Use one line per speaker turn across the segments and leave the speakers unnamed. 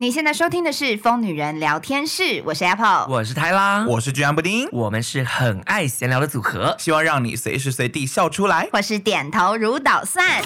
你现在收听的是《疯女人聊天室》，我是 Apple，
我是泰拉，
我是居安布丁，
我们是很爱闲聊的组合，
希望让你随时随地笑出来，
或是点头如捣蒜。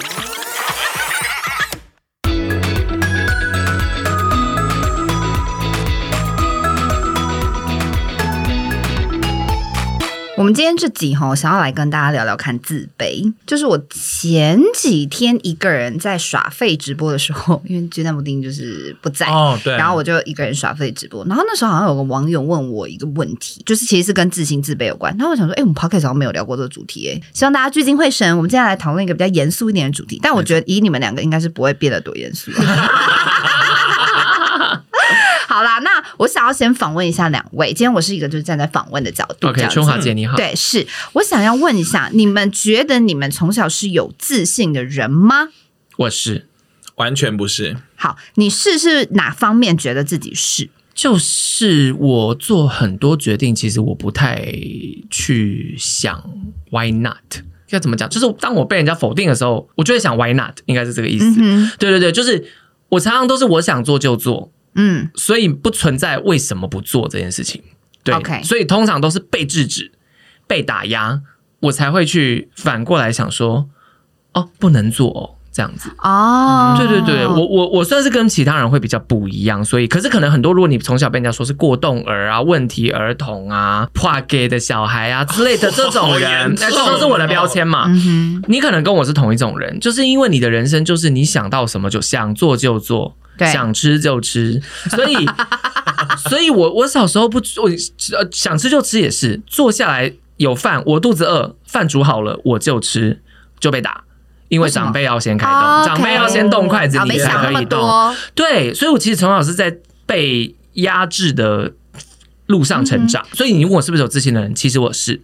我们今天这集哈，想要来跟大家聊聊看自卑。就是我前几天一个人在耍废直播的时候，因为鸡蛋布丁就是不在
哦，对，
然后我就一个人耍废直播。然后那时候好像有个网友问我一个问题，就是其实是跟自信自卑有关。然后我想说，哎，我们 Podcast 好像没有聊过这个主题，哎，希望大家聚精会神。我们接下来讨论一个比较严肃一点的主题。但我觉得以你们两个应该是不会变得多严肃。我想要先访问一下两位。今天我是一个就是站在访问的角度。
OK，春华姐你好。
对，是我想要问一下，你们觉得你们从小是有自信的人吗？
我是，
完全不是。
好，你是是哪方面觉得自己是？
就是我做很多决定，其实我不太去想 Why not？要怎么讲？就是当我被人家否定的时候，我就会想 Why not？应该是这个意思。嗯、对对对，就是我常常都是我想做就做。嗯，所以不存在为什么不做这件事情，对，Okay. 所以通常都是被制止、被打压，我才会去反过来想说，哦，不能做哦，这样子
哦，
对对对，我我我算是跟其他人会比较不一样，所以可是可能很多，如果你从小被人家说是过动儿啊、问题儿童啊、怕给的小孩啊之类的这种人，这都是我的标签嘛。你可能跟我是同一种人，就是因为你的人生就是你想到什么就想做就做。对想吃就吃，所以，所以我我小时候不我呃想吃就吃也是坐下来有饭，我肚子饿，饭煮好了我就吃，就被打，因为长辈要先开动，哦、长辈要先动筷子，你才可以动。对，所以我其实从小是在被压制的路上成长。所以你问我是不是有自信的人，其实我是。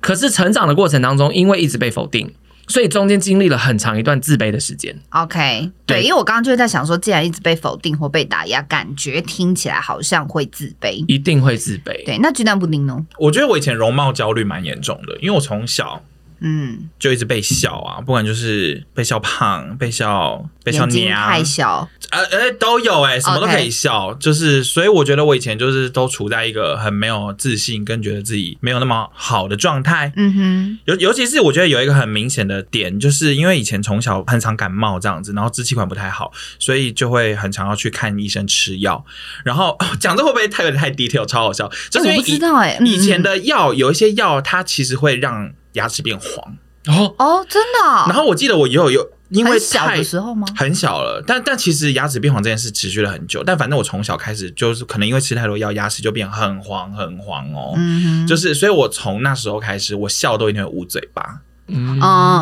可是成长的过程当中，因为一直被否定。所以中间经历了很长一段自卑的时间。OK，
对，对，因为我刚刚就是在想说，既然一直被否定或被打压，感觉听起来好像会自卑，
一定会自卑。
对，那鸡蛋布丁呢？
我觉得我以前容貌焦虑蛮严重的，因为我从小。嗯，就一直被笑啊，不管就是被笑胖，被笑被笑娘，
太小，
呃呃都有哎、欸，什么都可以笑.就是所以我觉得我以前就是都处在一个很没有自信，跟觉得自己没有那么好的状态。嗯哼，尤尤其是我觉得有一个很明显的点，就是因为以前从小很常感冒这样子，然后支气管不太好，所以就会很常要去看医生吃药。然后 讲这会不会太有点太 detail，超好笑，就是因为以、欸嗯、以前的药有一些药，它其实会让。牙齿变黄
哦哦，真的、哦。
然后我记得我以后有因
为小的时候吗？
很小了，但但其实牙齿变黄这件事持续了很久。但反正我从小开始就是可能因为吃太多药，牙齿就变很黄很黄哦。嗯哼，就是所以我从那时候开始，我笑都一定会捂嘴巴。嗯，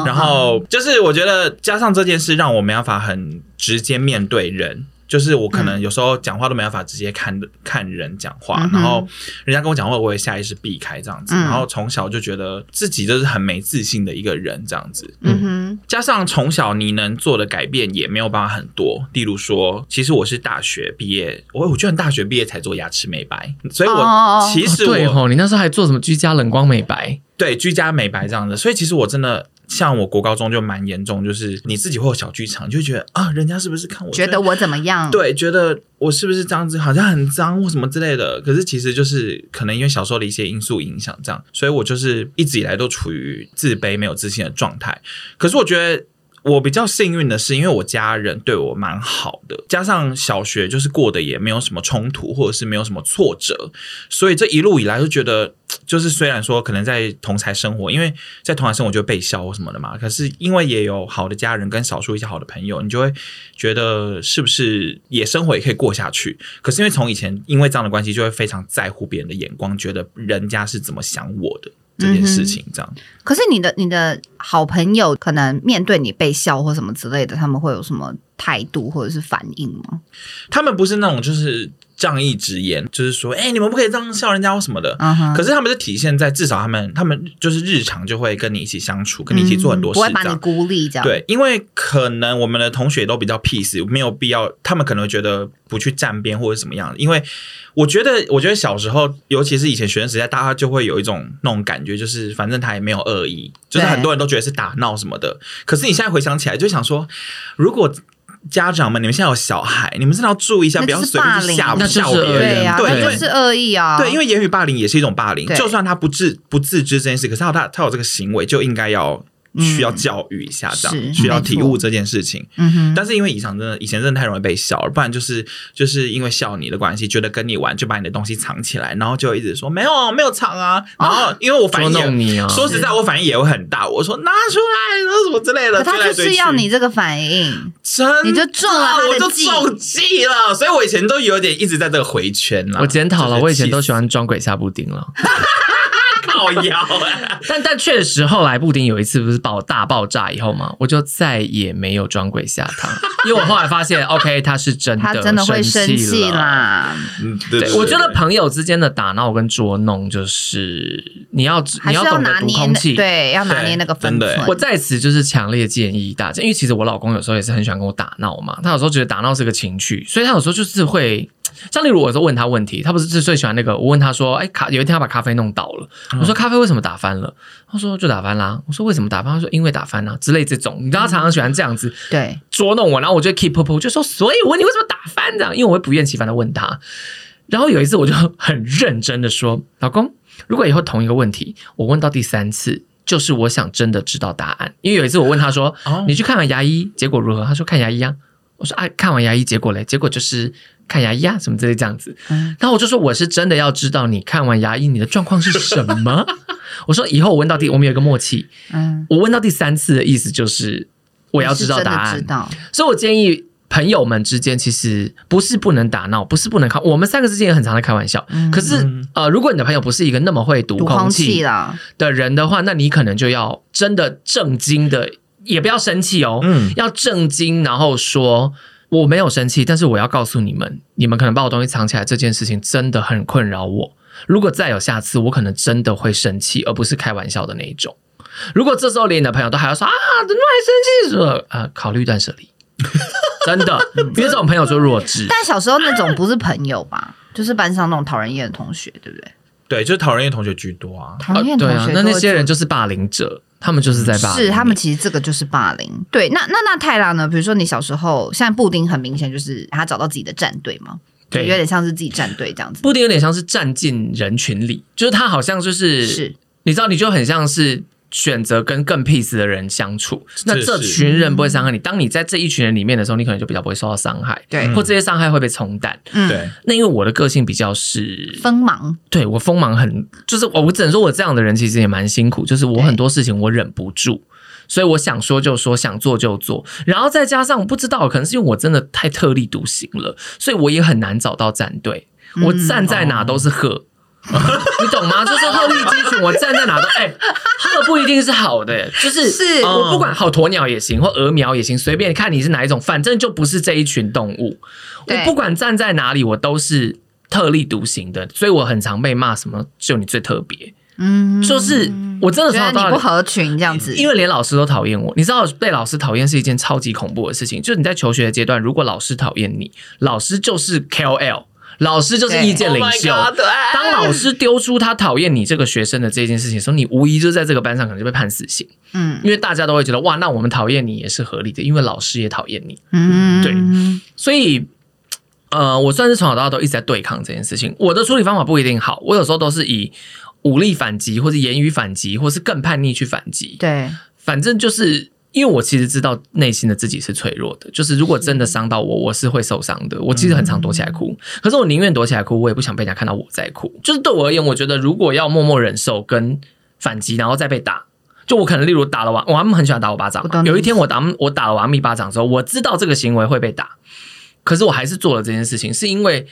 然后就是我觉得加上这件事，让我没办法很直接面对人。就是我可能有时候讲话都没办法直接看看人讲话，然后人家跟我讲话，我也下意识避开这样子。嗯、然后从小就觉得自己就是很没自信的一个人这样子。嗯哼，加上从小你能做的改变也没有办法很多。例如说，其实我是大学毕业，我我居然大学毕业才做牙齿美白，所以我其实我、哦、
对哦，你那时候还做什么居家冷光美白？
对，居家美白这样子。所以其实我真的。像我国高中就蛮严重，就是你自己会有小剧场，就会觉得啊，人家是不是看我觉得
我怎么样？
对，觉得我是不是这样子，好像很脏或什么之类的。可是其实就是可能因为小时候的一些因素影响，这样，所以我就是一直以来都处于自卑、没有自信的状态。可是我觉得。我比较幸运的是，因为我家人对我蛮好的，加上小学就是过得也没有什么冲突，或者是没有什么挫折，所以这一路以来就觉得，就是虽然说可能在同才生活，因为在同侪生活就会被笑或什么的嘛，可是因为也有好的家人跟少数一些好的朋友，你就会觉得是不是也生活也可以过下去？可是因为从以前因为这样的关系，就会非常在乎别人的眼光，觉得人家是怎么想我的。这件事情这样，
可是你的你的好朋友可能面对你被笑或什么之类的，他们会有什么态度或者是反应吗？
他们不是那种就是仗义直言，就是说，哎、欸，你们不可以这样笑人家或什么的。Uh huh. 可是他们是体现在至少他们他们就是日常就会跟你一起相处，跟你一起做很多事，嗯、不会把你孤立这样。对，因为可能我们的同学都比较 peace，没有必要，他们可能会觉得不去站边或者怎么样，因为。我觉得，我觉得小时候，尤其是以前学生时代，大家就会有一种那种感觉，就是反正他也没有恶意，就是很多人都觉得是打闹什么的。可是你现在回想起来，就想说，如果家长们，你们现在有小孩，你们真的要注意一下，不要随便去吓
那就是恶意
吓别人。
对呀，
对，因为
那就是恶意啊。
对，因为言语霸凌也是一种霸凌，就算他不自不自知这件事，可是他他他有这个行为，就应该要需要教育一下，这样、
是
需要体悟这件事情。
嗯哼，
但是因为以前真的以前真的太容易被笑了，不然就是就是因为笑你的关系，觉得跟你玩就把你的东西藏起来，然后就一直说没有没有藏啊。然后因为我反
应
说实在我反应也会很大，我说拿出来，然后什么之类的。
他就是要你这个反应，
真的
你就中了他的
我就
计
中计了。所以我以前都有点一直在这个回圈了。
我检讨了，我以前都喜欢装鬼下布丁了。
死靠腰啊。
但 但确实，后来布丁有一次不是爆大爆炸以后嘛，我就再也没有装鬼下他，因为我后来发现，OK，他是真的，
他真的会生气
了。
啦。
嗯，对
对，我觉得朋友之间的打闹跟捉弄，就是你要
你要
懂得
拿捏那
读空气。
对，要拿捏那个分寸。
我在此就是强烈建议大家，因为其实我老公有时候也是很喜欢跟我打闹嘛，他有时候觉得打闹是个情趣，所以他有时候就是会，像例如我有时候问他问题，他不是最最喜欢那个，我问他说，哎，咖有一天他把咖啡弄倒了，我说咖啡为什么打翻了？他说就打翻啦。我说为什么打翻？他说因为打翻啦之类这种，你知道他常常喜欢这样子
对，
捉弄我，然后我就 keep up，我就说，所以我问你为什么打翻这样？因为我会不厌其烦的问他。然后有一次我就很认真的说，老公，如果以后同一个问题我问到第三次，就是我想真的知道答案。因为有一次我问他说，
哦
你去看看牙医结果如何？他说看牙医啊。我说啊，看完牙医结果嘞？结果就是看牙医啊，什么之类这样子。
嗯
然后我就说我是真的要知道你看完牙医你的状况是什么。我说以后我问到第，我们有一个默契，
嗯，
我问到第三次的意思就是我要知道答案所以我建议朋友们之间其实不是不能打闹，不是不能开，我们三个之间也很常在开玩笑。可是呃，如果你的朋友不是一个那么
会读空
空
气
的人的话，那你可能就要真的正经的，也不要生气哦，
嗯
要正经，然后说我没有生气，但是我要告诉你们，你们可能把我东西藏起来这件事情真的很困扰我。如果再有下次，我可能真的会生气，而不是开玩笑的那一种。如果这时候连你的朋友都还要说啊，怎么还生气？说啊，考虑断舍离，真的，因为这种朋友就弱智。
但小时候那种不是朋友吧，就是班上那种讨人厌的同学，对不对？
对，就是讨人厌同学居多啊。
讨人厌
对啊
同学，
那那些人
就
就是霸凌者，他们就是在霸凌。
是他们其实这个就是霸凌。对，那那那泰拉呢？比如说你小时候，现在布丁很明显就是他找到自己的战队嘛，
对
有点像是自己战队这样子。
布丁有点像是站进人群里，就是他好像就是
是，
你知道，你就很像是选择跟更 peace 的人相处。那
这
群人不会伤害你，当你在这一群人里面的时候，你可能就比较不会受到伤害，
对。
或这些伤害会被冲淡。
嗯，
对，
那因为我的个性比较是，
锋芒，
对我锋芒很，就是我我只能说我这样的人其实也蛮辛苦，就是我很多事情我忍不住。所以我想说就说，想做就做，然后再加上我不知道，可能是因为我真的太特立独行了，所以我也很难找到战队。我站在哪都是鹤，你懂吗？就是鹤立鸡群，我站在哪都哎，鹤不一定是好的，就是
是
我不管好鸵鸟也行，或鹅苗也行，随便看你是哪一种，反正就不是这一群动物。我不管站在哪里，我都是特立独行的，所以我很常被骂什么就你最特别。
嗯，
就是我真的
觉
从小到大
得你不合群这样子，
因为连老师都讨厌我，你知道被老师讨厌是一件超级恐怖的事情。就是你在求学的阶段，如果老师讨厌你，老师就是 KOL，老师就是意见领袖。
Oh
当老师丢出他讨厌你这个学生的这件事情的时候，你无疑就在这个班上可能就被判死刑，
嗯
因为大家都会觉得哇，那我们讨厌你也是合理的，因为老师也讨厌你。
嗯，
对所以，呃，我算是从小到大都一直在对抗这件事情。我的处理方法不一定好，我有时候都是以武力反击，或者言语反击，或是更叛逆去反击。
对，
反正就是因为我其实知道内心的自己是脆弱的，就是如果真的伤到我，我是会受伤的。我其实很常躲起来哭，可是我宁愿躲起来哭，我也不想被人家看到我在哭。就是对我而言，我觉得如果要默默忍受跟反击，然后再被打。就我可能，例如打了完，我阿姆很喜欢打我巴掌有一天我打我打了王密巴掌的时候，我知道这个行为会被打，可是我还是做了这件事情，是因为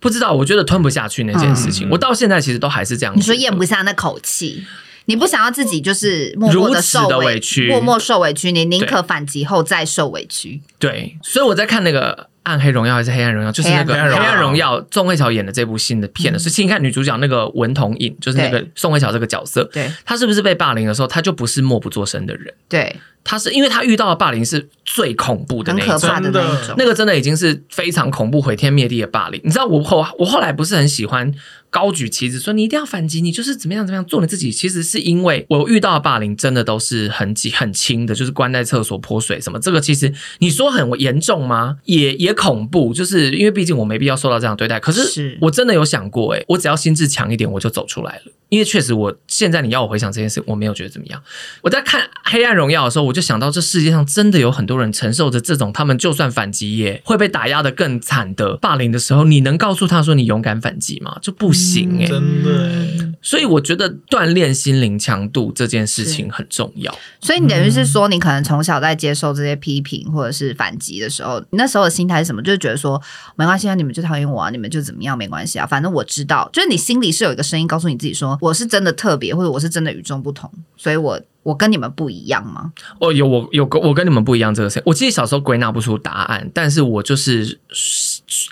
不知道，我觉得吞不下去那件事情。我到现在其实都还是这样。
你说咽不下那口气，你不想要自己就是默默的受
的委屈
默默受委屈，你宁可反击后再受委屈。
对，所以我在看那个。暗黑荣耀还是黑暗荣耀？就是那个黑暗荣耀，宋慧乔演的这部新的片的，所以你看女主角那个文童影，就是那个宋慧乔这个角色，
对，
她是不是被霸凌的时候，她就不是默不作声的人，
对，
他是因为他遇到的霸凌是最恐怖的那一种，
很可怕的那一种，
那个真的已经是非常恐怖、毁天灭地的霸凌。你知道我后我后来不是很喜欢高举旗子说你一定要反击，你就是怎么样怎么样做你自己。其实是因为我遇到的霸凌真的都是很几很轻的，就是关在厕所泼水什么。这个其实你说很严重吗？也也恐怖，就是因为毕竟我没必要受到这样对待。可是我真的有想过、欸，诶，我只要心智强一点，我就走出来了。因为确实，我现在你要我回想这件事，我没有觉得怎么样。我在看《黑暗荣耀》的时候，我就想到这世界上真的有很多人承受着这种他们就算反击也会被打压的更惨的霸凌的时候，你能告诉他说你勇敢反击吗？就不行诶、欸嗯、
真的。
所以我觉得锻炼心灵强度这件事情很重要。
所以你等于是说，你可能从小在接受这些批评或者是反击的时候，你那时候的心态是什么？就是觉得说没关系啊，你们就讨厌我啊，你们就怎么样没关系啊，反正我知道，就是你心里是有一个声音告诉你自己说。我是真的特别，或者我是真的与众不同，所以我我跟你们不一样吗？
哦，有我有个我跟你们不一样这个事，我其实小时候归纳不出答案，但是我就是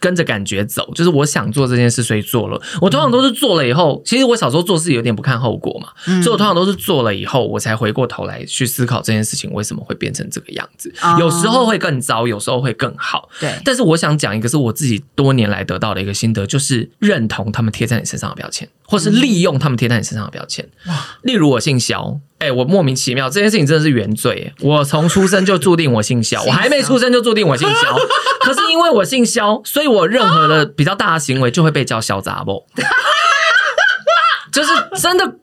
跟着感觉走，就是我想做这件事，所以做了。我通常都是做了以后，其实我小时候做事有点不看后果嘛，嗯、所以我通常都是做了以后，我才回过头来去思考这件事情为什么会变成这个样子。哦、有时候会更糟，有时候会更好。
对，
但是我想讲一个是我自己多年来得到的一个心得，就是认同他们贴在你身上的标签。或是利用他们贴在你身上的标签，例如我姓萧，哎、欸，我莫名其妙这件事情真的是原罪，我从出生就注定我姓肖，我还没出生就注定我姓肖，可是因为我姓肖，所以我任何的比较大的行为就会被叫肖杂某，就是真的，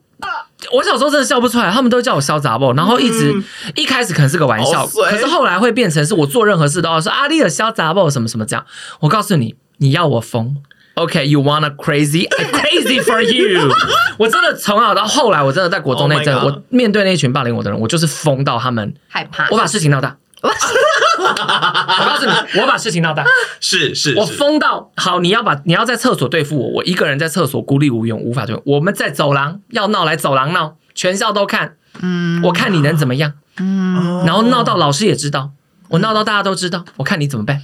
我小时候真的笑不出来，他们都叫我肖杂某，然后一直一开始可能是个玩笑，可是后来会变成是我做任何事都要说阿丽的肖杂某什么什么这样，我告诉你，你要我疯。OK，you、wanna crazy? I'm crazy for you。我真的从小到后来，我真的在国中那阵，oh、我面对那群霸凌我的人，我就是疯到他们
害怕。
我把事情闹大。我告诉你，我把事情闹大。
是是，是，
我疯到好，你要把你要在厕所对付我，我一个人在厕所孤立无援，无法对付。我们在走廊要闹来走廊闹，全校都看。嗯，我看你能怎么样？嗯，然后闹到老师也知道。我闹到大家都知道，我看你怎么办，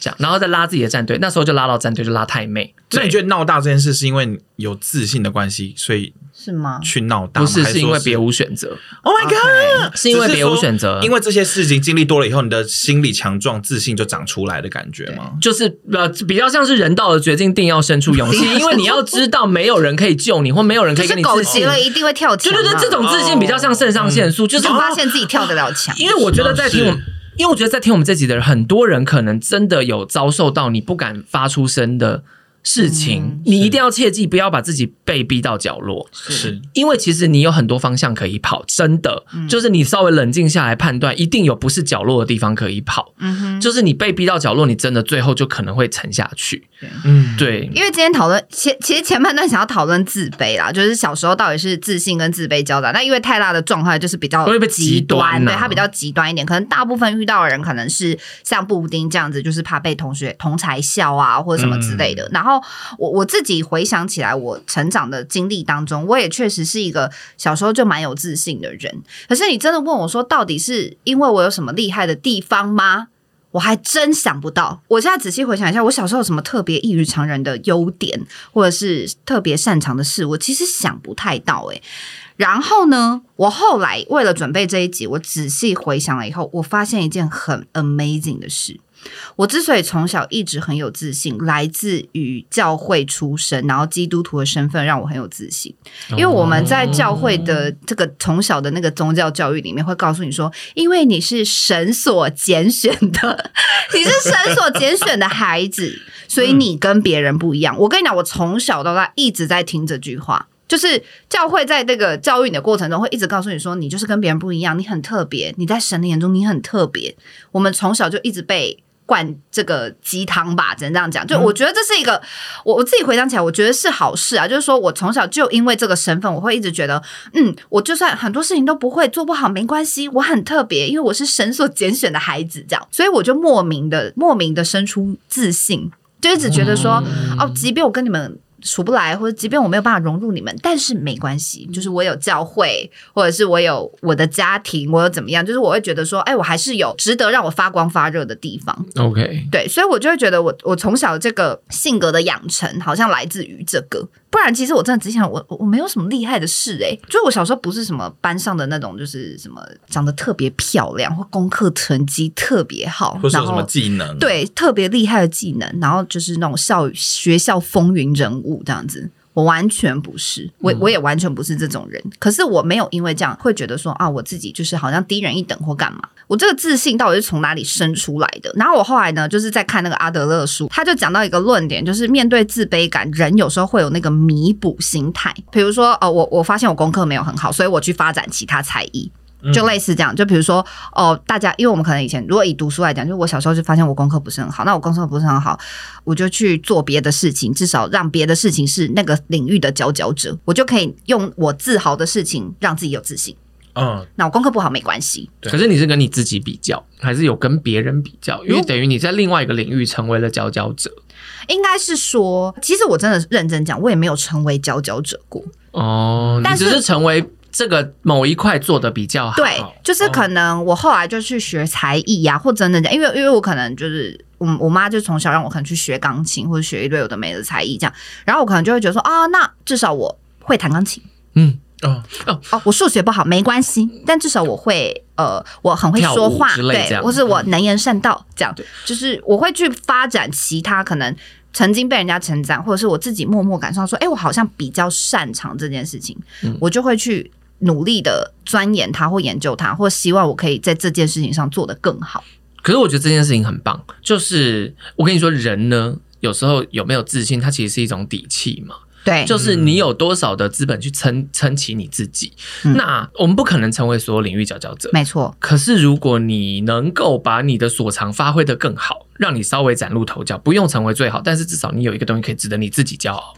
这样，然后再拉自己的战队，那时候就拉到战队，就拉太妹。
所以你觉得闹大这件事是因为有自信的关系，所以是吗？去闹大
不是，是因为别无选择。
Oh my god！
是因为别无选择，
因为这些事情经历多了以后，你的心理强壮、自信就长出来的感觉吗？
就是呃，比较像是人到了绝境，定要生出勇气，因为你要知道，没有人可以救你，或没有人可以跟你自信
了，一定会跳墙。
对对对，这种自信比较像肾上腺素，就是
发现自己跳得了墙。
因为我觉得在听我。因为我觉得在听我们这集的人，很多人可能真的有遭受到你不敢发出声的事情，嗯、你一定要切记，不要把自己被逼到角落。
是，
因为其实你有很多方向可以跑，真的，嗯、就是你稍微冷静下来判断，一定有不是角落的地方可以跑。嗯哼，就是你被逼到角落，你真的最后就可能会沉下去。嗯，对。
因为今天讨论前，其实前半段想要讨论自卑啦，就是小时候到底是自信跟自卑交杂。那因为太大的状态就是比较极端，对，他比较极端一点。可能大部分遇到的人可能是像布丁这样子，就是怕被同学同才笑啊，或者什么之类的。嗯、然后。我我自己回想起来，我成长的经历当中，我也确实是一个小时候就蛮有自信的人。可是你真的问我说，到底是因为我有什么厉害的地方吗？我还真想不到。我现在仔细回想一下，我小时候有什么特别异于常人的优点，或者是特别擅长的事，我其实想不太到诶。然后呢，我后来为了准备这一集，我仔细回想了以后，我发现一件很 amazing 的事。我之所以从小一直很有自信，来自于教会出身，然后基督徒的身份让我很有自信。因为我们在教会的这个从小的那个宗教教育里面，会告诉你说，因为你是神所拣选的，你是神所拣选的孩子，所以你跟别人不一样。我跟你讲，我从小到大一直在听这句话，就是教会在这个教育你的过程中，会一直告诉你说，你就是跟别人不一样，你很特别，你在神的眼中你很特别。我们从小就一直被。灌这个鸡汤吧，只能这样讲。就我觉得这是一个，我我自己回想起来，我觉得是好事啊。就是说我从小就因为这个身份，我会一直觉得，嗯，我就算很多事情都不会做不好，没关系，我很特别，因为我是神所拣选的孩子，这样，所以我就莫名的莫名的生出自信，就一直觉得说，哦，即便我跟你们。处不来，或者即便我没有办法融入你们，但是没关系，就是我有教会，或者是我有我的家庭，我有怎么样，就是我会觉得说，哎，我还是有值得让我发光发热的地方。
OK，
对，所以我就会觉得我我从小这个性格的养成，好像来自于这个。不然，其实我真的只想我我没有什么厉害的事哎、欸，就是我小时候不是什么班上的那种，就是什么长得特别漂亮或功课成绩特别好，
或是有什么技能，
对，特别厉害的技能，然后就是那种校学校风云人物这样子。我完全不是，我我也完全不是这种人。嗯、可是我没有因为这样会觉得说啊，我自己就是好像低人一等或干嘛。我这个自信到底是从哪里生出来的？然后我后来呢，就是在看那个阿德勒书，他就讲到一个论点，就是面对自卑感，人有时候会有那个弥补心态。比如说，哦，我我发现我功课没有很好，所以我去发展其他才艺。就类似这样，就比如说哦，大家因为我们可能以前如果以读书来讲，就我小时候就发现我功课不是很好，那我功课不是很好，我就去做别的事情，至少让别的事情是那个领域的佼佼者，我就可以用我自豪的事情让自己有自信。嗯，那我功课不好没关系。
可是你是跟你自己比较，还是有跟别人比较？因为等于你在另外一个领域成为了佼佼者。
应该是说，其实我真的认真讲，我也没有成为佼佼者过。
哦，你只是成为。这个某一块做的比较好，
对，就是可能我后来就去学才艺呀、啊，或真的讲，因为因为我可能就是我我妈就从小让我可能去学钢琴或者学一堆有的没的才艺这样，然后我可能就会觉得说啊，那至少我会弹钢琴，
嗯哦。哦
哦，我数学不好没关系，但至少我会呃，我很会说话，对，或是我能言善道这样，对，就是我会去发展其他可能曾经被人家称赞，或者是我自己默默感受到说，哎，我好像比较擅长这件事情，嗯、我就会去。努力的钻研它或研究它，或希望我可以在这件事情上做得更好。
可是我觉得这件事情很棒，就是我跟你说，人呢，有时候有没有自信，它其实是一种底气嘛。
对，
就是你有多少的资本去撑撑起你自己。嗯、那我们不可能成为所有领域佼佼者，
没错。
可是如果你能够把你的所长发挥得更好，让你稍微崭露头角，不用成为最好，但是至少你有一个东西可以值得你自己骄傲。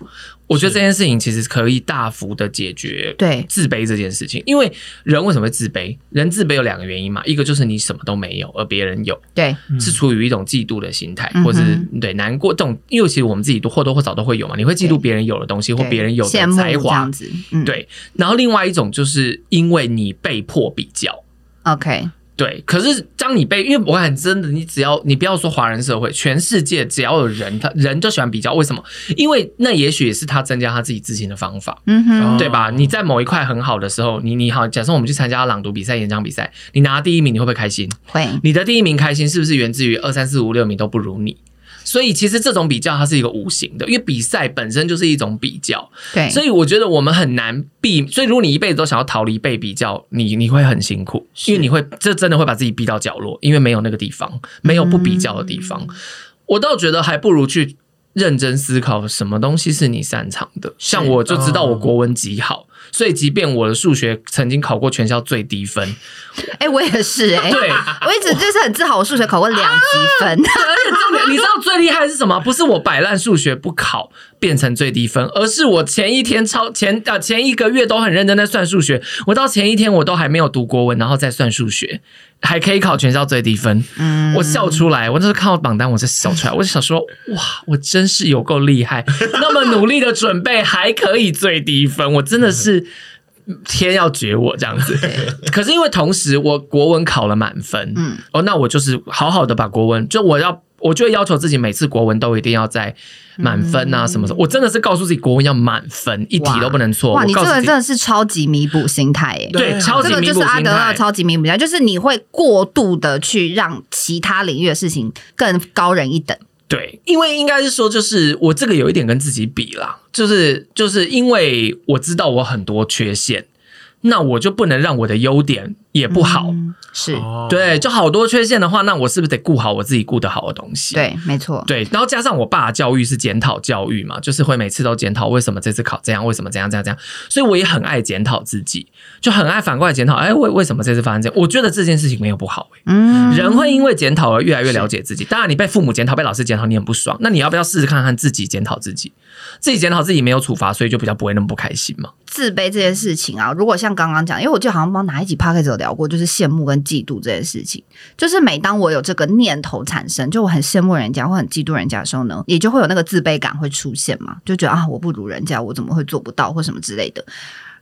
我觉得这件事情其实可以大幅的解决对自卑这件事情。因为人为什么会自卑？人自卑有两个原因嘛，一个就是你什么都没有，而别人有，
对，
是出于一种嫉妒的心态，或是对难过这种。因为其实我们自己都或多或少都会有嘛，你会嫉妒别人有的东西，或别人有的才华，这样子，对。然后另外一种就是因为你被迫比较
，OK。
对，可是当你被，因为我很真的，你只要你不要说华人社会，全世界只要有人，他人就喜欢比较，为什么？因为那也许也是他增加他自己自信的方法，嗯哼，对吧？你在某一块很好的时候，你你好，假设我们去参加朗读比赛、演讲比赛，你拿第一名，你会不会开心？
会。
你的第一名开心是不是源自于二三四五六名都不如你？所以其实这种比较它是一个无形的，因为比赛本身就是一种比较。
对，
所以我觉得我们很难避。所以如果你一辈子都想要逃离被比较，你你会很辛苦，因为你会这真的会把自己逼到角落，因为没有那个地方，没有不比较的地方。嗯、我倒觉得还不如去认真思考什么东西是你擅长的。像我就知道我国文极好。所以，即便我的数学曾经考过全校最低分，
哎、欸，我也是哎、欸，
对，
我一直就是很自豪，我数学考过两级分。啊、
你知道最厉害是什么？不是我摆烂数学不考变成最低分，而是我前一天超前啊前一个月都很认真在算数学，我到前一天我都还没有读国文，然后再算数学。还可以考全校最低分，嗯，我笑出来，我那时候看到榜单，我就笑出来，我就想说，哇，我真是有够厉害，那么努力的准备还可以最低分，我真的是天要绝我这样子。可是因为同时我国文考了满分，嗯，哦，那我就是好好的把国文，就我要。我就会要求自己每次国文都一定要在满分啊，什么什么。我真的是告诉自己国文要满分，一题都不能错。
哇，你这个真的是超级弥补心态
耶，对，超级弥补心态。这个就是阿德勒
超级弥补心态，就是你会过度的去让其他领域的事情更高人一等。
对，因为应该是说，就是我这个有一点跟自己比啦，就是就是因为我知道我很多缺陷。那我就不能让我的优点也不好，
嗯、是
对，就好多缺陷的话，那我是不是得顾好我自己顾得好的东西？
对，没错。
对，然后加上我爸教育是检讨教育嘛，就是会每次都检讨为什么这次考这样，为什么这样这样这样，所以我也很爱检讨自己，就很爱反过来检讨，哎，为为什么这次发生这样？我觉得这件事情没有不好，欸，嗯，人会因为检讨而越来越了解自己。当然，你被父母检讨、被老师检讨，你很不爽，那你要不要试试看看自己检讨自己？自己检讨自己没有处罚，所以就比较不会那么不开心嘛。
自卑这件事情啊，如果像刚刚讲，因为我记得好像帮哪一集 p o d c a s 有聊过，就是羡慕跟嫉妒这件事情。就是每当我有这个念头产生，就我很羡慕人家或很嫉妒人家的时候呢，也就会有那个自卑感会出现嘛，就觉得啊，我不如人家，我怎么会做不到或什么之类的。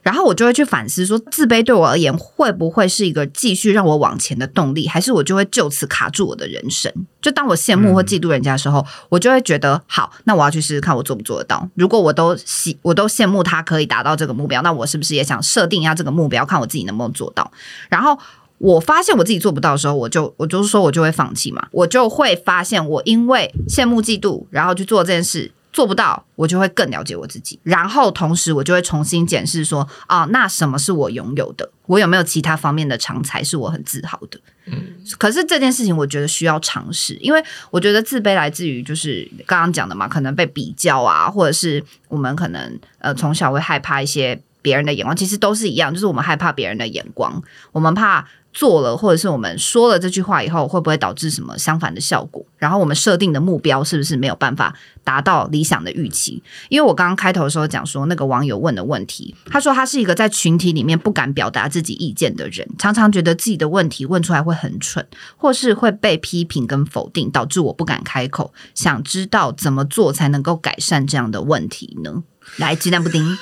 然后我就会去反思说，自卑对我而言会不会是一个继续让我往前的动力，还是我就会就此卡住我的人生？就当我羡慕或嫉妒人家的时候，嗯、我就会觉得好，那我要去试试看我做不做得到。如果我都喜，我都羡慕他可以达到这个目标，那我是不是也想设定一下这个目标，看我自己能不能做到？然后我发现我自己做不到的时候，我就我就是说我就会放弃嘛，我就会发现我因为羡慕嫉妒，然后去做这件事。做不到，我就会更了解我自己，然后同时我就会重新检视说，哦，那什么是我拥有的？我有没有其他方面的长才是我很自豪的？嗯，可是这件事情我觉得需要尝试，因为我觉得自卑来自于就是刚刚讲的嘛，可能被比较啊，或者是我们可能呃从小会害怕一些别人的眼光，其实都是一样，就是我们害怕别人的眼光，我们怕。做了，或者是我们说了这句话以后，会不会导致什么相反的效果？然后我们设定的目标是不是没有办法达到理想的预期？因为我刚刚开头的时候讲说，那个网友问的问题，他说他是一个在群体里面不敢表达自己意见的人，常常觉得自己的问题问出来会很蠢，或是会被批评跟否定，导致我不敢开口。想知道怎么做才能够改善这样的问题呢？来，鸡蛋布丁。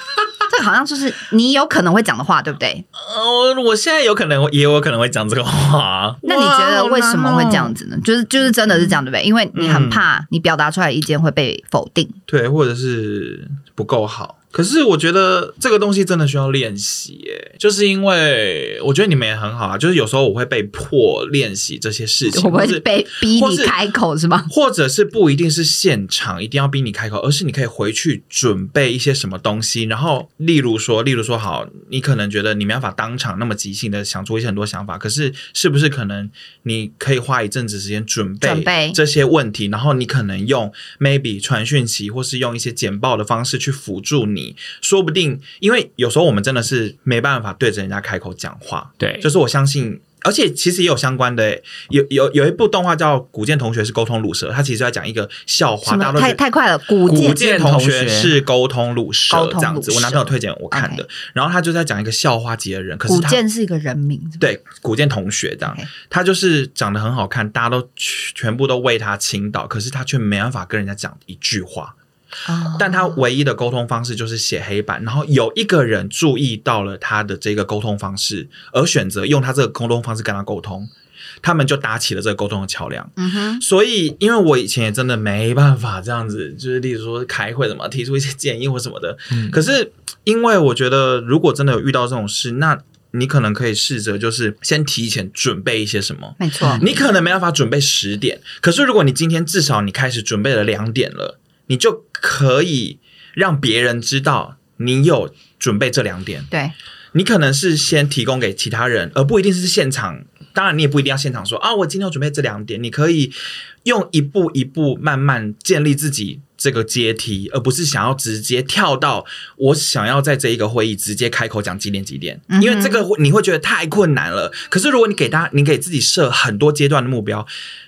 这好像就是你有可能会讲的话，对不对？
呃，我现在有可能也有可能会讲这个话。
那你觉得为什么会这样子呢？就是就是真的是这样，对不对？因为你很怕你表达出来的意见会被否定，
对，或者是不够好。可是我觉得这个东西真的需要练习，耶，就是因为我觉得你们也很好啊，就是有时候我会被迫练习这些事情，
我会被逼你开口是吗？
或者是不一定是现场一定要逼你开口，而是你可以回去准备一些什么东西，然后例如说，例如说，好，你可能觉得你没办法当场那么即兴的想出一些很多想法，可是是不是可能你可以花一阵子时间准备准备这些问题，然后你可能用 maybe 传讯息，或是用一些简报的方式去辅助你。说不定，因为有时候我们真的是没办法对着人家开口讲话。
对，
就是我相信，而且其实也有相关的，有有有一部动画叫《古剑同学是沟通鲁蛇》，他其实在讲一个笑话。大家都
太太快了，
古剑同学是沟通鲁蛇这样子。我男朋友推荐我看的，然后他就在讲一个笑话级的人。可是
古剑是一个人名，
对，古剑同学这样，他就是长得很好看，大家都全部都为他倾倒，可是他却没办法跟人家讲一句话。但他唯一的沟通方式就是写黑板，然后有一个人注意到了他的这个沟通方式，而选择用他这个沟通方式跟他沟通，他们就搭起了这个沟通的桥梁。嗯哼，所以因为我以前也真的没办法这样子，就是例如说开会怎么提出一些建议或什么的。嗯，可是因为我觉得，如果真的有遇到这种事，那你可能可以试着就是先提前准备一些什么。
没错，
你可能没办法准备十点，可是如果你今天至少你开始准备了两点了。你就可以让别人知道你有准备这两点。
对，
你可能是先提供给其他人，而不一定是现场。当然，你也不一定要现场说啊，我今天要准备这两点。你可以用一步一步慢慢建立自己这个阶梯，而不是想要直接跳到我想要在这一个会议直接开口讲几点几点，因为这个你会觉得太困难了。可是如果你给大家，你给自己设很多阶段的目标。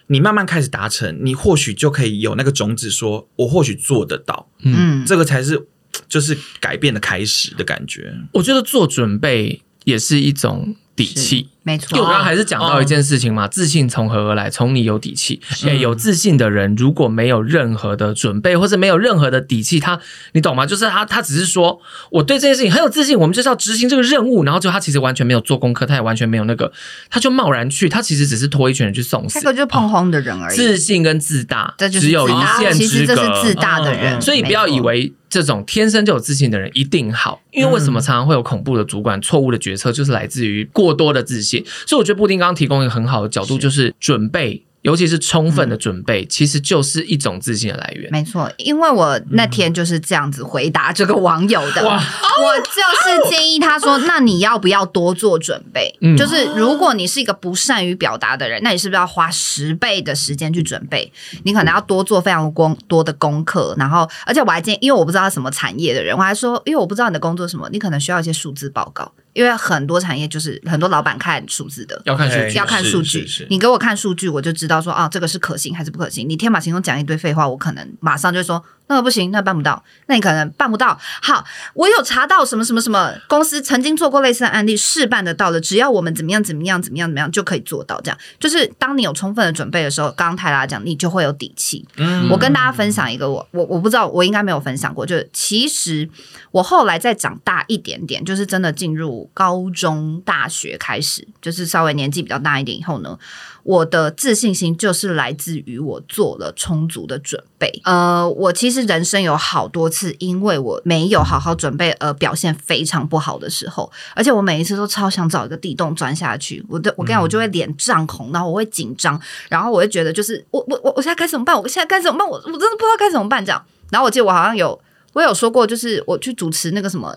你慢慢开始达成，你或许就可以有那个种子说，说我或许做得到。嗯，这个才是就是改变的开始的感觉。
我觉得做准备也是一种底气。
没错，
因为我刚刚还是讲到一件事情嘛，自信从何而来？从你有底气。哎，有自信的人如果没有任何的准备，或者没有任何的底气，他你懂吗？就是他他只是说我对这件事情很有自信，我们就是要执行这个任务，然后就他其实完全没有做功课，他也完全没有那个，他就贸然去，他其实只是拖一群人去送死。
这个就是彷徨的人而已。
自信跟自大，这只有一线之隔。
其实这是自大的人，
所以不要以为这种天生就有自信的人一定好，因为为什么常常会有恐怖的主管、错误的决策，就是来自于过多的自信。所以我觉得布丁。刚刚提供一个很好的角度，就是准备。尤其是充分的准备，嗯、其实就是一种自信的来源。
没错，因为我那天就是这样子回答这个网友的。哇我就是建议他说：“那你要不要多做准备？嗯、就是如果你是一个不善于表达的人，那你是不是要花十倍的时间去准备？你可能要多做非常多多的功课。然后，而且我还建议，因为我不知道他什么产业的人，我还说，因为我不知道你的工作什么，你可能需要一些数字报告。因为很多产业就是很多老板看数字的，
要看数据，
要看数据。你给我看数据，我就知道说啊，这个是可行还是不可行。你天马行空讲一堆废话，我可能马上就说那个不行，那办不到，那你可能办不到。好，我有查到什么什么什么公司曾经做过类似的案例，是办得到的。只要我们怎么样怎么样怎么样怎么样就可以做到。这样就是当你有充分的准备的时候，刚刚泰拉讲，你就会有底气。嗯，我跟大家分享一个我我我不知道，我应该没有分享过，就是其实我后来再长大一点点，就是真的进入高中、大学开始，就是稍微年纪比较大一点以后呢。我的自信心就是来自于我做了充足的准备。呃，我其实人生有好多次，因为我没有好好准备而表现非常不好的时候，而且我每一次都超想找一个地洞钻下去。我的，我跟你讲，我就会脸涨红，然后我会紧张，然后我会觉得就是我我我我现在该怎么办？我现在该怎么办？我我真的不知道该怎么办这样。然后我记得我好像有我有说过，就是我去主持那个什么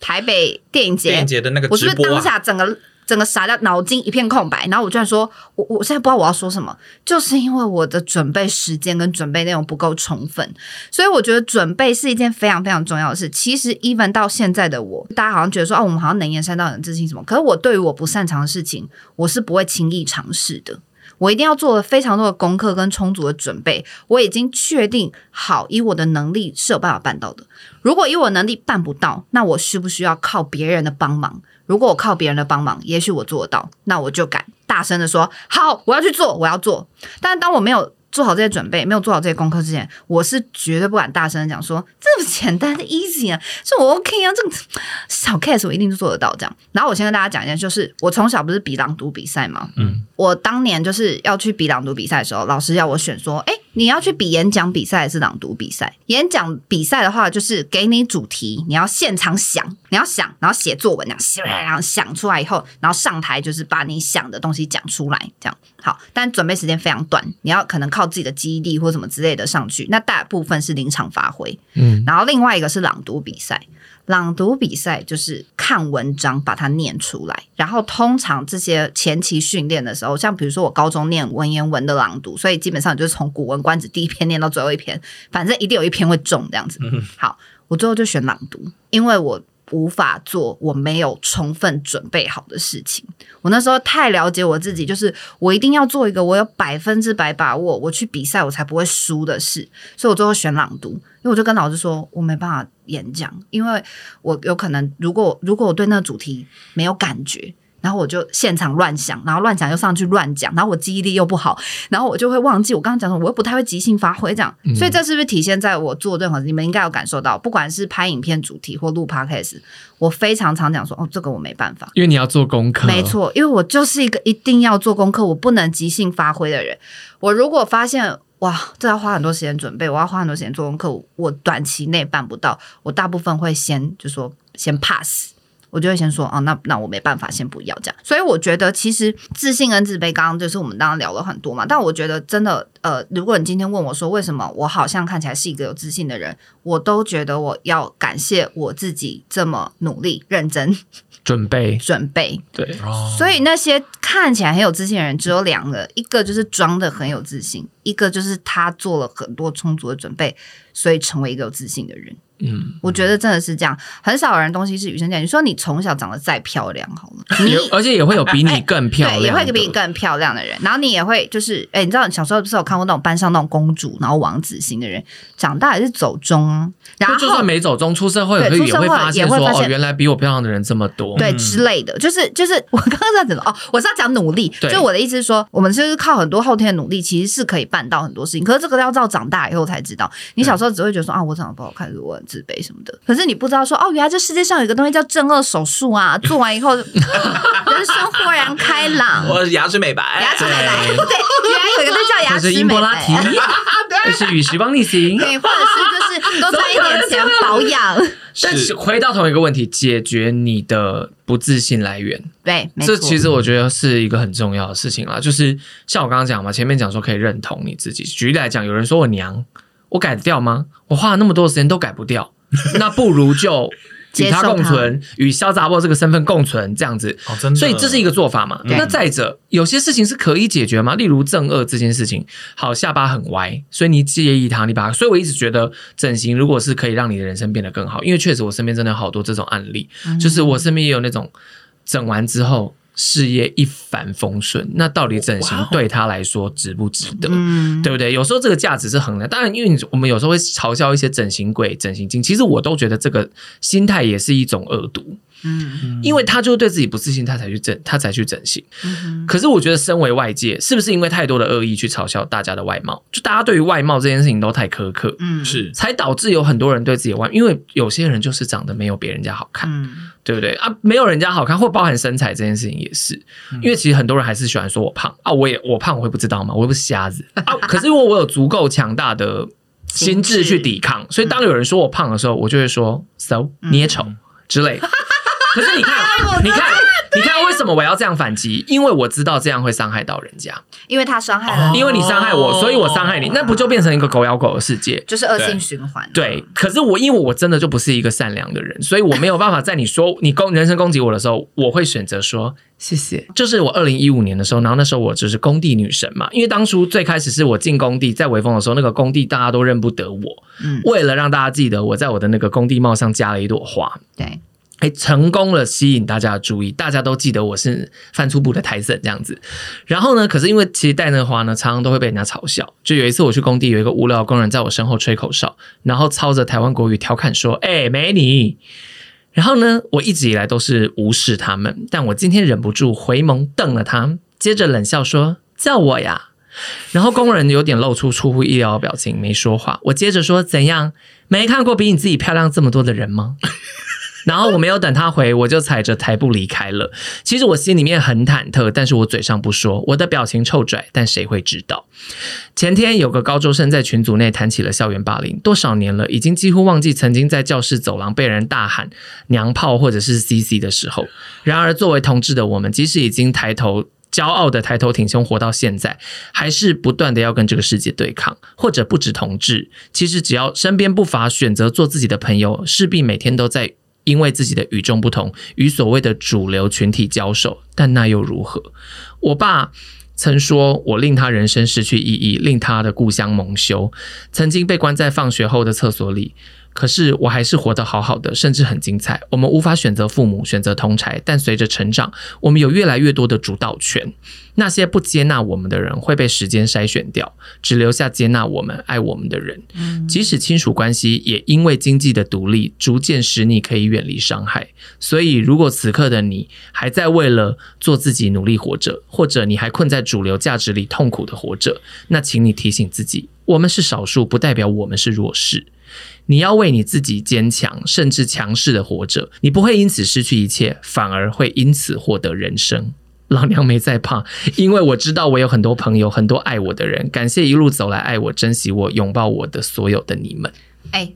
台北电影节，
电影节的那个啊，
我是不是当下整个。整个傻掉，脑筋一片空白，然后我居然说，我我现在不知道我要说什么，就是因为我的准备时间跟准备内容不够充分，所以我觉得准备是一件非常非常重要的事。其实，even 到现在的我，大家好像觉得说，哦，我们好像能言善道、很自信什么，可是我对于我不擅长的事情，我是不会轻易尝试的。我一定要做了非常多的功课跟充足的准备，我已经确定好，以我的能力是有办法办到的。如果以我能力办不到，那我需不需要靠别人的帮忙？如果我靠别人的帮忙，也许我做得到，那我就敢大声的说：“好，我要去做，我要做。”但当我没有做好这些准备，没有做好这些功课之前，我是绝对不敢大声的讲说：“这么简单的 easy 啊，这我 OK 啊，这个小 case 我一定做得到。”这样。然后我先跟大家讲一下，就是我从小不是比朗读比赛吗？嗯，我当年就是要去比朗读比赛的时候，老师要我选说：“哎。”你要去比演讲比赛还是朗读比赛？演讲比赛的话，就是给你主题，你要现场想，你要想，然后写作文，这样，然后想出来以后，然后上台就是把你想的东西讲出来，这样好。但准备时间非常短，你要可能靠自己的记忆力或什么之类的上去。那大部分是临场发挥，嗯。然后另外一个是朗读比赛。朗读比赛就是看文章把它念出来，然后通常这些前期训练的时候，像比如说我高中念文言文的朗读，所以基本上就是从《古文观止》第一篇念到最后一篇，反正一定有一篇会中这样子。好，我最后就选朗读，因为我。无法做我没有充分准备好的事情。我那时候太了解我自己，就是我一定要做一个我有百分之百把握，我去比赛我才不会输的事。所以我最后选朗读，因为我就跟老师说，我没办法演讲，因为我有可能如果如果我对那个主题没有感觉。然后我就现场乱想，然后乱想又上去乱讲，然后我记忆力又不好，然后我就会忘记我刚刚讲什么，我又不太会即兴发挥这样，嗯、所以这是不是体现在我做任何你们应该有感受到，不管是拍影片主题或录 podcast，我非常常讲说哦，这个我没办法，
因为你要做功课，
没错，因为我就是一个一定要做功课，我不能即兴发挥的人。我如果发现哇，这要花很多时间准备，我要花很多时间做功课，我短期内办不到，我大部分会先就说先 pass。我就会先说啊，那那我没办法，先不要这样。所以我觉得其实自信跟自卑，刚刚就是我们刚刚聊了很多嘛。但我觉得真的，呃，如果你今天问我说为什么我好像看起来是一个有自信的人，我都觉得我要感谢我自己这么努力、认真
准备、
准备。
对，
所以那些看起来很有自信的人，只有两个，一个就是装的很有自信，一个就是他做了很多充足的准备，所以成为一个有自信的人。嗯，我觉得真的是这样，很少人东西是与生俱来。你说你从小长得再漂亮，好了，你
而且也会有比你更漂亮，
对，也会比你更漂亮的人。然后你也会就是，哎，你知道你小时候不是有看过那种班上那种公主，然后王子型的人，长大也是走中啊。然后
就算没走中，出社会也会也会发现说，哦，原来比我漂亮的人这么多，
对之类的。就是就是我刚刚在讲哦，我是要讲努力，就我的意思是说，我们就是靠很多后天的努力，其实是可以办到很多事情。可是这个要到长大以后才知道，你小时候只会觉得说啊，我长得不好看，我很自卑什么的。可是你不知道说哦，原来这世界上有一个东西叫正颚手术啊！做完以后，人生豁然开朗。
我牙齿美白，
牙齿美白。对，原来有一个东西叫牙齿美白。这是拉提，
这是与时光逆行。
对，或者是就是多赚一点钱 保养。
但是回到同一个问题，解决你的不自信来源。
对，
这其实我觉得是一个很重要的事情啦。就是像我刚刚讲嘛，前面讲说可以认同你自己。举例来讲，有人说我娘，我改得掉吗？我花了那么多时间都改不掉。那不如就 与他共存，与肖杂波这个身份共存，这样子。
哦，真的。
所以这是一个做法嘛？嗯、那再者，有些事情是可以解决吗？例如正恶这件事情，好，下巴很歪，所以你介意他，你把它。所以我一直觉得整形如果是可以让你的人生变得更好，因为确实我身边真的有好多这种案例，嗯、就是我身边也有那种整完之后事业一帆风顺，那到底整形对他来说值不值得？
嗯，
对不对？有时候这个价值是衡量。当然，因为我们有时候会嘲笑一些整形鬼、整形精，其实我都觉得这个心态也是一种恶毒。嗯，因为他就是对自己不自信，他才去整，他才去整形。嗯，可是我觉得，身为外界，是不是因为太多的恶意去嘲笑大家的外貌？就大家对于外貌这件事情都太苛刻，
嗯，
是
才导致有很多人对自己的外，因为有些人就是长得没有别人家好看，
嗯，
对不对啊？没有人家好看，或包含身材这件事情也是，因为其实很多人还是喜欢说我胖啊，我也我胖，我会不知道吗？我又不是瞎子啊。可是因为我有足够强大的心智去抵抗，所以当有人说我胖的时候，我就会说 so 你也丑之类的。可是你看，你看，你看，为什么我要这样反击？因为我知道这样会伤害到人家，
因为他伤害了，
因为你伤害我，所以我伤害你，那不就变成一个狗咬狗的世界？
就是恶性循环。
对，可是我因为我真的就不是一个善良的人，所以我没有办法在你说你攻人身攻击我的时候，我会选择说谢谢。就是我二零一五年的时候，然后那时候我就是工地女神嘛，因为当初最开始是我进工地，在潍坊的时候，那个工地大家都认不得我，嗯，为了让大家记得我在我的那个工地帽上加了一朵花，
对。
哎，成功了，吸引大家的注意，大家都记得我是犯出部的台婶这样子。然后呢，可是因为其实戴那花呢，常常都会被人家嘲笑。就有一次我去工地，有一个无聊工人在我身后吹口哨，然后操着台湾国语调侃说：“哎，美女。”然后呢，我一直以来都是无视他们，但我今天忍不住回眸瞪了他，接着冷笑说：“叫我呀。”然后工人有点露出出乎意料的表情，没说话。我接着说：“怎样？没看过比你自己漂亮这么多的人吗？”然后我没有等他回，我就踩着台步离开了。其实我心里面很忐忑，但是我嘴上不说，我的表情臭拽，但谁会知道？前天有个高中生在群组内谈起了校园霸凌，多少年了，已经几乎忘记曾经在教室走廊被人大喊“娘炮”或者是 “CC” 的时候。然而，作为同志的我们，即使已经抬头骄傲的抬头挺胸活到现在，还是不断的要跟这个世界对抗。或者不止同志，其实只要身边不乏选择做自己的朋友，势必每天都在。因为自己的与众不同，与所谓的主流群体交手，但那又如何？我爸曾说我令他人生失去意义，令他的故乡蒙羞。曾经被关在放学后的厕所里。可是我还是活得好好的，甚至很精彩。我们无法选择父母，选择同侪，但随着成长，我们有越来越多的主导权。那些不接纳我们的人会被时间筛选掉，只留下接纳我们、爱我们的人。即使亲属关系也因为经济的独立，逐渐使你可以远离伤害。所以，如果此刻的你还在为了做自己努力活着，或者你还困在主流价值里痛苦的活着，那请你提醒自己：我们是少数，不代表我们是弱势。你要为你自己坚强，甚至强势的活着。你不会因此失去一切，反而会因此获得人生。老娘没在怕，因为我知道我有很多朋友，很多爱我的人。感谢一路走来爱我、珍惜我、拥抱我的所有的你们。
哎，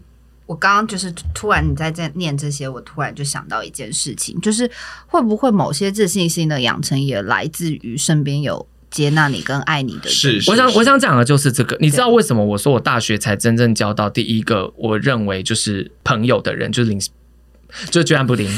我刚刚就是突然你在这念这些，我突然就想到一件事情，就是会不会某些自信心的养成也来自于身边有。接纳你跟爱你的人，
是，是
我想我想讲的就是这个。你知道为什么我说我大学才真正交到第一个我认为就是朋友的人，就是林，就是居然布丁，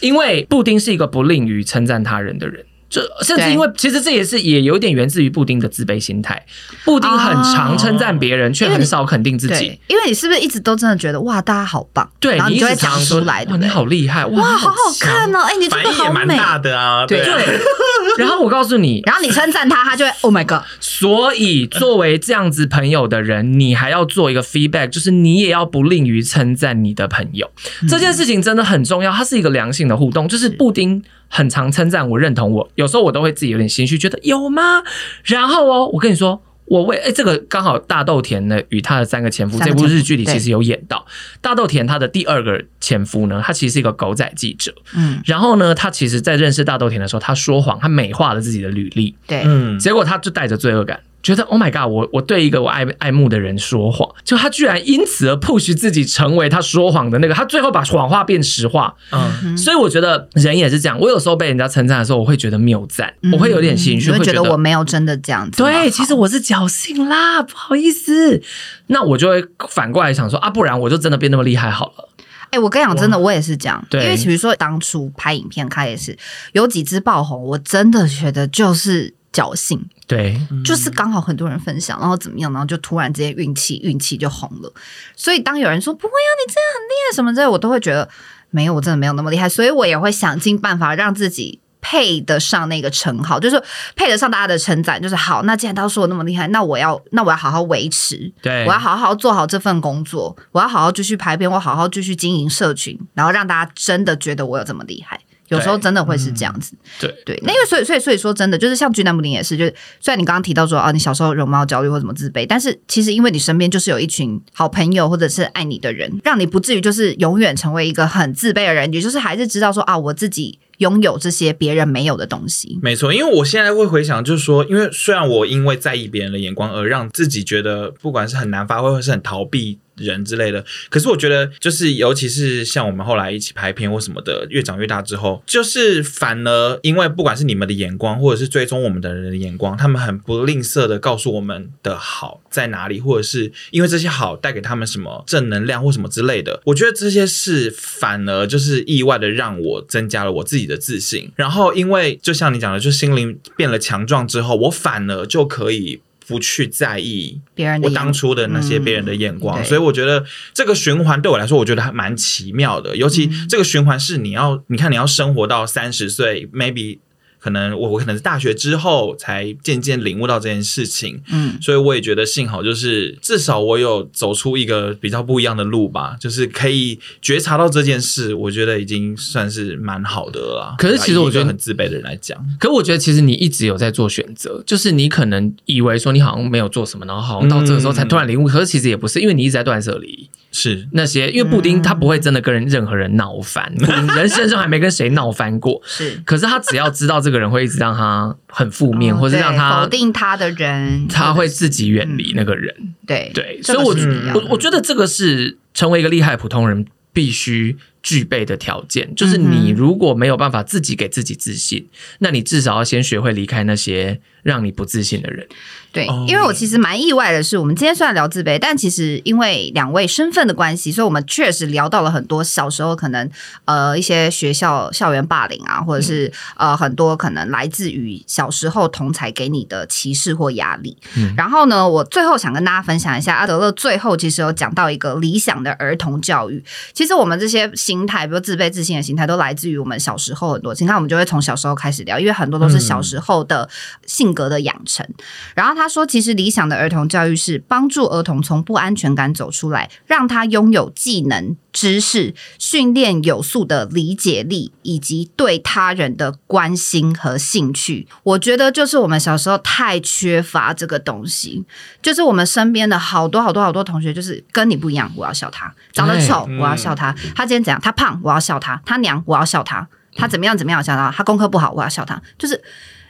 因为布丁是一个不吝于称赞他人的人。就甚至因为其实这也是也有点源自于布丁的自卑心态。布丁很常称赞别人，却很少肯定自己。
因为你是不是一直都真的觉得哇，大家好棒？
对，
你就会讲出来的。
哇，你好厉害！
哇，好好看哦！哎，你这个好美，
蛮大的啊。对。
然后我告诉你，
然后你称赞他，他就会 Oh my God！
所以作为这样子朋友的人，你还要做一个 feedback，就是你也要不吝于称赞你的朋友。这件事情真的很重要，它是一个良性的互动，就是布丁。很常称赞我，认同我，有时候我都会自己有点心虚，觉得有吗？然后哦，我跟你说，我为哎，这个刚好大豆田呢与他的三个前夫，前夫这部日剧里其实有演到。大豆田他的第二个前夫呢，他其实是一个狗仔记者，嗯，然后呢，他其实在认识大豆田的时候，他说谎，他美化了自己的履历，
对，
嗯，结果他就带着罪恶感。觉得 Oh my God，我我对一个我爱爱慕的人说谎，就他居然因此而 push 自己成为他说谎的那个，他最后把谎话变实话。嗯，所以我觉得人也是这样。我有时候被人家称赞的时候，我会觉得谬赞，我会有点心虚，会觉得
我没有真的这样子。
对，其实我是侥幸啦，不好意思。那我就会反过来想说啊，不然我就真的变那么厉害好了。
哎，我跟你讲，真的我也是这样。对，因为比如说当初拍影片，开也是有几支爆红，我真的觉得就是。侥幸，
对，
就是刚好很多人分享，然后怎么样，然后就突然之间运气运气就红了。所以当有人说不会啊，你真的很厉害什么之类，我都会觉得没有，我真的没有那么厉害。所以我也会想尽办法让自己配得上那个称号，就是配得上大家的称赞，就是好。那既然他说我那么厉害，那我要那我要好好维持，
对，
我要好好做好这份工作，我要好好继续排片，我好好继续经营社群，然后让大家真的觉得我有这么厉害。有时候真的会是这样子，
对
对，那因为所以所以所以说真的就是像 G 男不灵也是，就是虽然你刚刚提到说啊，你小时候容貌焦虑或怎么自卑，但是其实因为你身边就是有一群好朋友或者是爱你的人，让你不至于就是永远成为一个很自卑的人，也就是还是知道说啊，我自己拥有这些别人没有的东西。
没错，因为我现在会回想，就是说，因为虽然我因为在意别人的眼光而让自己觉得不管是很难发挥，或是很逃避。人之类的，可是我觉得，就是尤其是像我们后来一起拍片或什么的，越长越大之后，就是反而因为不管是你们的眼光，或者是追踪我们的人的眼光，他们很不吝啬的告诉我们的好在哪里，或者是因为这些好带给他们什么正能量或什么之类的。我觉得这些事反而就是意外的让我增加了我自己的自信。然后因为就像你讲的，就心灵变了强壮之后，我反而就可以。不去在意别人我当初的那些别人的眼光，所以我觉得这个循环对我来说，我觉得还蛮奇妙的。尤其这个循环是你要，你看你要生活到三十岁，maybe。可能我我可能是大学之后才渐渐领悟到这件事情，嗯，所以我也觉得幸好就是至少我有走出一个比较不一样的路吧，就是可以觉察到这件事，我觉得已经算是蛮好的了。
可是其实我觉得
很自卑的人来讲，
可是我觉得其实你一直有在做选择，就是你可能以为说你好像没有做什么，然后好像到这个时候才突然领悟，嗯，可是其实也不是，因为你一直在断舍离。
是那
些，因为布丁他不会真的跟人任何人闹翻，嗯、人生中还没跟谁闹翻过。
是，
可是他只要知道这个人会一直让他很负面，哦、或是让他
否定他的人，
他会自己远离那个人。
嗯、对
对，所以我我我觉得这个是成为一个厉害普通人必须具备的条件，就是你如果没有办法自己给自己自信，那你至少要先学会离开那些让你不自信的人。
对，因为我其实蛮意外的是，我们今天虽然聊自卑，但其实因为两位身份的关系，所以我们确实聊到了很多小时候可能呃一些学校校园霸凌啊，或者是呃很多可能来自于小时候同才给你的歧视或压力。嗯，然后呢，我最后想跟大家分享一下，阿德勒最后其实有讲到一个理想的儿童教育。其实我们这些心态，比如自卑、自信的心态，都来自于我们小时候很多。你看，我们就会从小时候开始聊，因为很多都是小时候的性格的养成。然后他。他说：“其实理想的儿童教育是帮助儿童从不安全感走出来，让他拥有技能、知识，训练有素的理解力，以及对他人的关心和兴趣。我觉得就是我们小时候太缺乏这个东西，就是我们身边的好多好多好多同学，就是跟你不一样，我要笑他；长得丑，我要笑他；他今天怎样？他胖，我要笑他；他娘，我要笑他；他怎么样怎么样，笑他；他功课不好，我要笑他。就是。”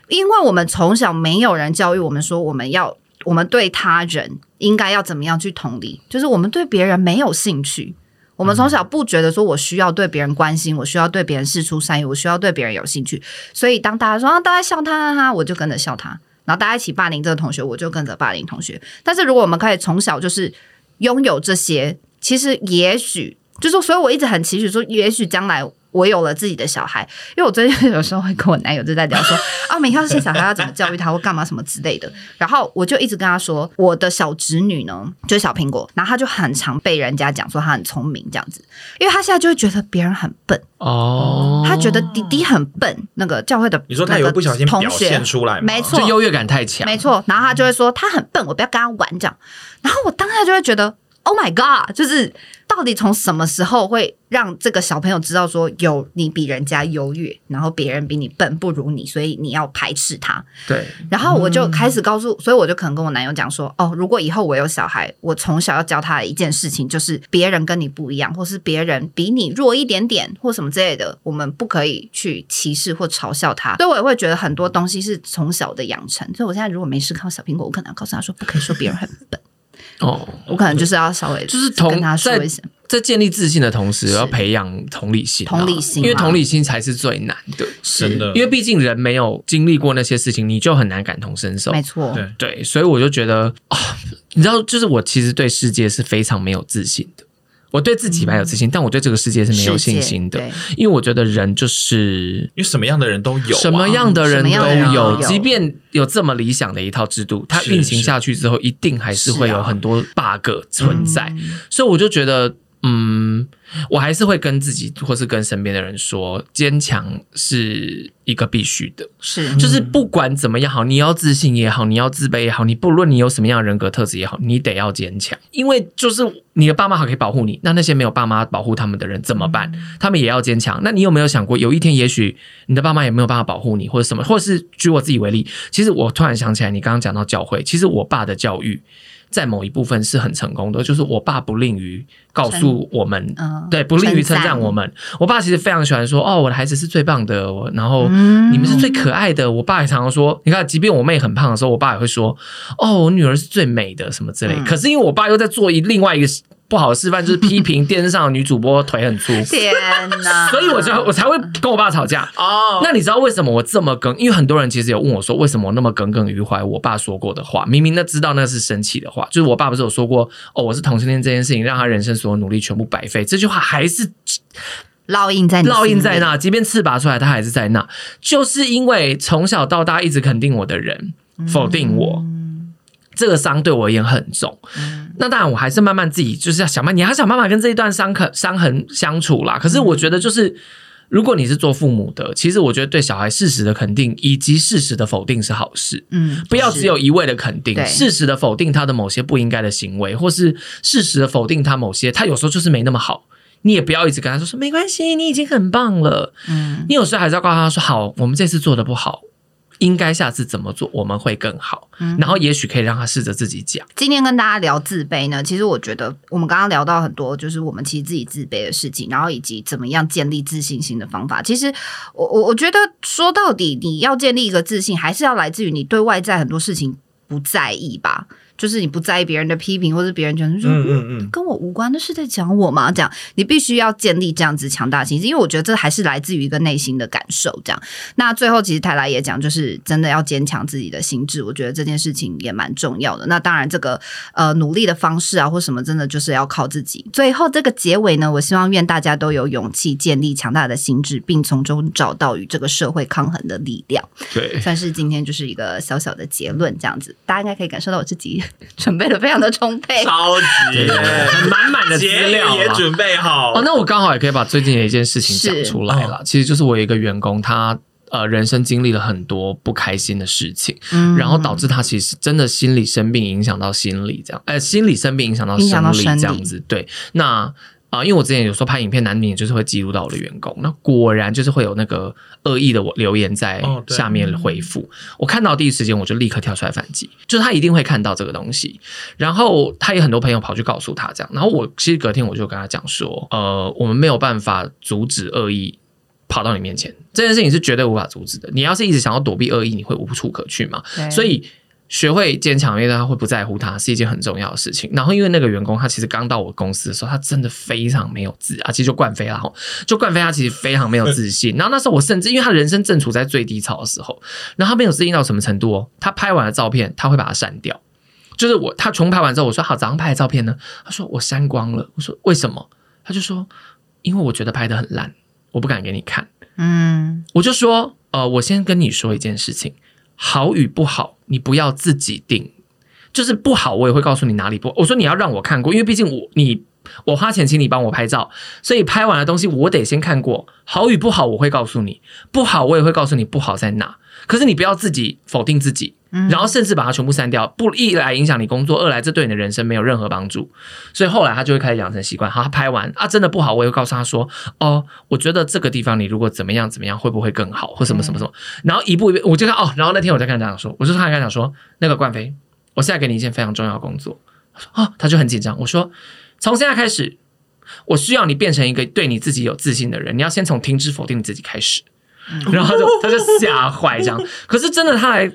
因为我们从小没有人教育我们说，我们要我们对他人应该要怎么样去同理，就是我们对别人没有兴趣。我们从小不觉得说我需要对别人关心，我需要对别人事出善意，我需要对别人有兴趣。所以当大家说啊，大家笑他哈，我就跟着笑他；然后大家一起霸凌这个同学，我就跟着霸凌同学。但是如果我们可以从小就是拥有这些，其实也许就是，所以我一直很期许说，也许将来。我有了自己的小孩，因为我最近有时候会跟我男友就在聊说 啊，每天要生小孩要怎么教育他或干嘛什么之类的，然后我就一直跟他说，我的小侄女呢就是小苹果，然后他就很常被人家讲说他很聪明这样子，因为他现在就会觉得别人很笨
哦，
他觉得弟弟很笨，那个教会的
你说他有不小心表现出来，
没错，
优越感太强，
没错，然后他就会说他很笨，我不要跟他玩这样，然后我当下就会觉得。Oh my god！就是到底从什么时候会让这个小朋友知道说有你比人家优越，然后别人比你笨不如你，所以你要排斥他。
对。
然后我就开始告诉，所以我就可能跟我男友讲说，哦，如果以后我有小孩，我从小要教他的一件事情就是别人跟你不一样，或是别人比你弱一点点，或什么之类的，我们不可以去歧视或嘲笑他。所以我也会觉得很多东西是从小的养成。所以我现在如果没事看到小苹果，我可能要告诉他说，不可以说别人很笨。
哦，
我可能就是要稍微
就是同
跟他说一
下，在建立自信的同时，要培养同理心，
同理心，
因为同理心才是最难的，
真的，
因为毕竟人没有经历过那些事情，你就很难感同身受，
没错，
对。
对，所以我就觉得啊，你知道，就是我其实对世界是非常没有自信的。我对自己蛮有自信，嗯，但我对这个世界是没有信心的，因为我觉得人就是
因为什么样的人都有，啊，
什么样的人都有，
有，
即便有这么理想的一套制度，它运行下去之后，一定还是会有很多 bug 存在，啊，所以我就觉得，嗯。我还是会跟自己或是跟身边的人说，坚强是一个必须的，
是
就是不管怎么样好，你要自信也好，你要自卑也好，你不论你有什么样的人格特质也好，你得要坚强，因为就是你的爸妈还可以保护你，那那些没有爸妈保护他们的人怎么办？他们也要坚强。那你有没有想过，有一天也许你的爸妈也没有办法保护你，或者什么，或者是举我自己为例，其实我突然想起来，你刚刚讲到教会，其实我爸的教育。在某一部分是很成功的，就是我爸不吝于告诉我们，嗯、对，不吝于称赞我们。我爸其实非常喜欢说：“哦，我的孩子是最棒的。”然后你们是最可爱的。嗯、我爸也常常说：“你看，即便我妹很胖的时候，我爸也会说：‘哦，我女儿是最美的’什么之类。嗯”可是因为我爸又在做一另外一个。不好的示范就是批评电视上的女主播腿很粗，
天哪！
所以我就我才会跟我爸吵架哦。那你知道为什么我这么耿？因为很多人其实有问我说，为什么我那么耿耿于怀我爸说过的话？明明那知道那是生气的话，就是我爸不是有说过哦，我是同性恋这件事情让他人生所有努力全部白费。这句话还是
烙印在
烙印在那，即便刺拔出来，他还是在那。就是因为从小到大一直肯定我的人否定我。嗯这个伤对我而言很重，嗯、那当然我还是慢慢自己就是要想办法，你还想办法跟这一段伤痕伤痕相处啦。可是我觉得，就是、嗯、如果你是做父母的，其实我觉得对小孩事实的肯定以及事实的否定是好事。嗯，不要只有一味的肯定，适时的否定他的某些不应该的行为，或是适时的否定他某些他有时候就是没那么好，你也不要一直跟他说说没关系，你已经很棒了。嗯，你有时候还是要告诉他说好，我们这次做的不好。应该下次怎么做我们会更好，嗯、然后也许可以让他试着自己讲。
今天跟大家聊自卑呢，其实我觉得我们刚刚聊到很多，就是我们其实自己自卑的事情，然后以及怎么样建立自信心的方法。其实我我我觉得说到底，你要建立一个自信，还是要来自于你对外在很多事情不在意吧。就是你不在意别人的批评，或者别人觉得说，嗯嗯嗯，跟我无关那是在讲我吗？这样，你必须要建立这样子强大心智，因为我觉得这还是来自于一个内心的感受。这样，那最后其实泰来也讲，就是真的要坚强自己的心智，我觉得这件事情也蛮重要的。那当然，这个呃努力的方式啊，或什么，真的就是要靠自己。最后这个结尾呢，我希望愿大家都有勇气建立强大的心智，并从中找到与这个社会抗衡的力量。
对，
算是今天就是一个小小的结论，这样子，大家应该可以感受到我自己。准备的非常的充沛，
超级
满满的资料
也准备好
哦。那我刚好也可以把最近的一件事情讲出来了。其实就是我有一个员工，他呃人生经历了很多不开心的事情，嗯、然后导致他其实真的心理生病，影响到心理这样，呃，心理生病影响到生理这样子。对，那。啊，因为我之前有时候拍影片，难免就是会记录到我的员工。那果然就是会有那个恶意的留言在下面回复。哦、我看到第一时间，我就立刻跳出来反击。就是他一定会看到这个东西，然后他也很多朋友跑去告诉他这样。然后我其实隔天我就跟他讲说，呃，我们没有办法阻止恶意跑到你面前，这件事情是绝对无法阻止的。你要是一直想要躲避恶意，你会无处可去嘛。所以。学会坚强，因为他会不在乎他，是一件很重要的事情。然后，因为那个员工他其实刚到我公司的时候，他真的非常没有自啊，其实就冠飞了哈，就冠飞他其实非常没有自信。然后那时候我甚至因为他人生正处在最低潮的时候，然后他没有自信到什么程度哦？他拍完了照片，他会把它删掉。就是我他重拍完之后，我说好，早上拍的照片呢？他说我删光了。我说为什么？他就说因为我觉得拍的很烂，我不敢给你看。嗯，我就说呃，我先跟你说一件事情。好与不好，你不要自己定，就是不好，我也会告诉你哪里不。我说你要让我看过，因为毕竟我你我花钱请你帮我拍照，所以拍完的东西我得先看过。好与不好，我会告诉你；不好，我也会告诉你不好在哪。可是你不要自己否定自己。然后甚至把它全部删掉，不一来影响你工作，二来这对你的人生没有任何帮助。所以后来他就会开始养成习惯。好，他拍完啊，真的不好，我也会告诉他说：“哦，我觉得这个地方你如果怎么样怎么样，会不会更好，或什么什么什么。”然后一步一步，我就看哦。然后那天我在跟他讲说，我就跟他讲说，那个冠飞，我现在给你一件非常重要的工作。哦，他就很紧张。我说，从现在开始，我需要你变成一个对你自己有自信的人。你要先从停止否定你自己开始。然后他就他就吓坏这样。可是真的，他来。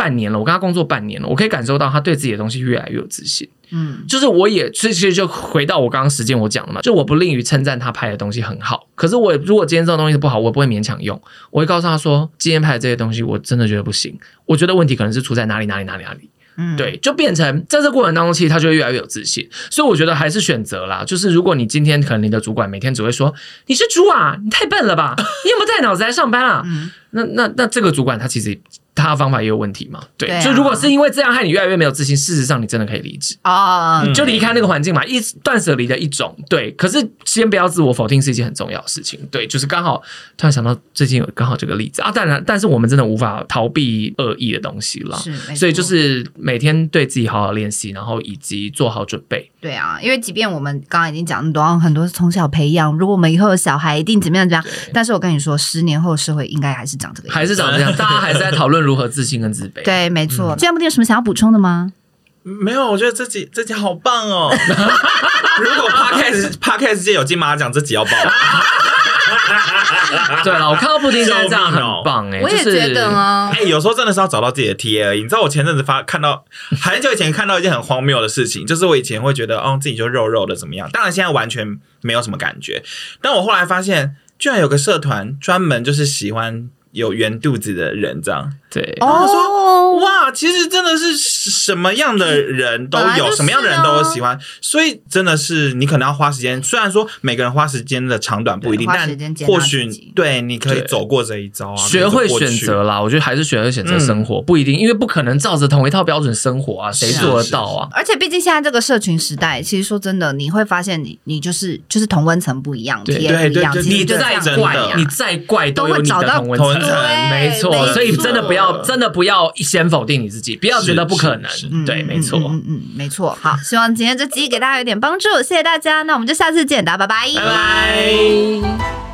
半年了，我跟他工作半年了，我可以感受到他对自己的东西越来越有自信。嗯，就是我也其实就回到我刚刚时间我讲了嘛，就我不吝于称赞他拍的东西很好。可是我如果今天这种东西不好，我不会勉强用，我会告诉他说，今天拍的这些东西我真的觉得不行，我觉得问题可能是出在哪里哪里哪里哪里。嗯，对，就变成在这过程当中，其实他就会越来越有自信。所以我觉得还是选择啦，就是如果你今天可能你的主管每天只会说你是猪啊，你太笨了吧，你有没有带脑子来上班啊？嗯，那那那这个主管他其实。他的方法也有问题嘛？
对，
就如果是因为这样害你越来越没有自信，事实上你真的可以离职，
啊，
嗯
就离开那个环境嘛，一断舍离的一种。对，可是先不要自我否定是一件很重要的事情。对，就是刚好突然想到最近有刚好这个例子啊，当然，但是我们真的无法逃避恶意的东西了，
是，没错
所以就是每天对自己好好练习，然后以及做好准备。
对啊，因为即便我们刚刚已经讲那么多，很多是从小培养，如果我们以后有小孩，一定怎么样怎么样。但是我跟你说，十年后社会应该还是长这个样子。
还是长这样，大家还是在讨论如何自信跟自卑。
对，没错。这样不定有什么想要补充的吗？
没有，我觉得这集这集好棒哦！如果 podcast podcast 界有金马奖，这集要报。
对了，我看到布丁现在这样很棒哎、
我也觉得啊。
哎、欸，有时候真的是要找到自己的 TA 而已。你知道我前阵子发看到很久以前看到一件很荒谬的事情，就是我以前会觉得哦自己就肉肉的怎么样，当然现在完全没有什么感觉。但我后来发现，居然有个社团专门就是喜欢有圆肚子的人这样。
对，
然后说哇，其实真的是什么样的人都有，
哦、
什么样的人都喜欢，所以真的是你可能要花时间。虽然说每个人花时间的长短不一定，但或许对你可以走过这一招啊，
学会选择啦。我觉得还是学会选择生活，嗯、不一定，因为不可能照着同一套标准生活啊，谁做得到啊？
而且毕竟现在这个社群时代，其实说真的，你会发现你你就是就是同温层不一样，
对。对对，
你再怪，你再怪都会找到同温层，没错。所以真的不要，真的不要。要先否定你自己，不要觉得不可能。对，没错，
嗯嗯，没错。好，希望今天这集给大家有点帮助，谢谢大家。那我们就下次见，大家拜拜，
拜拜。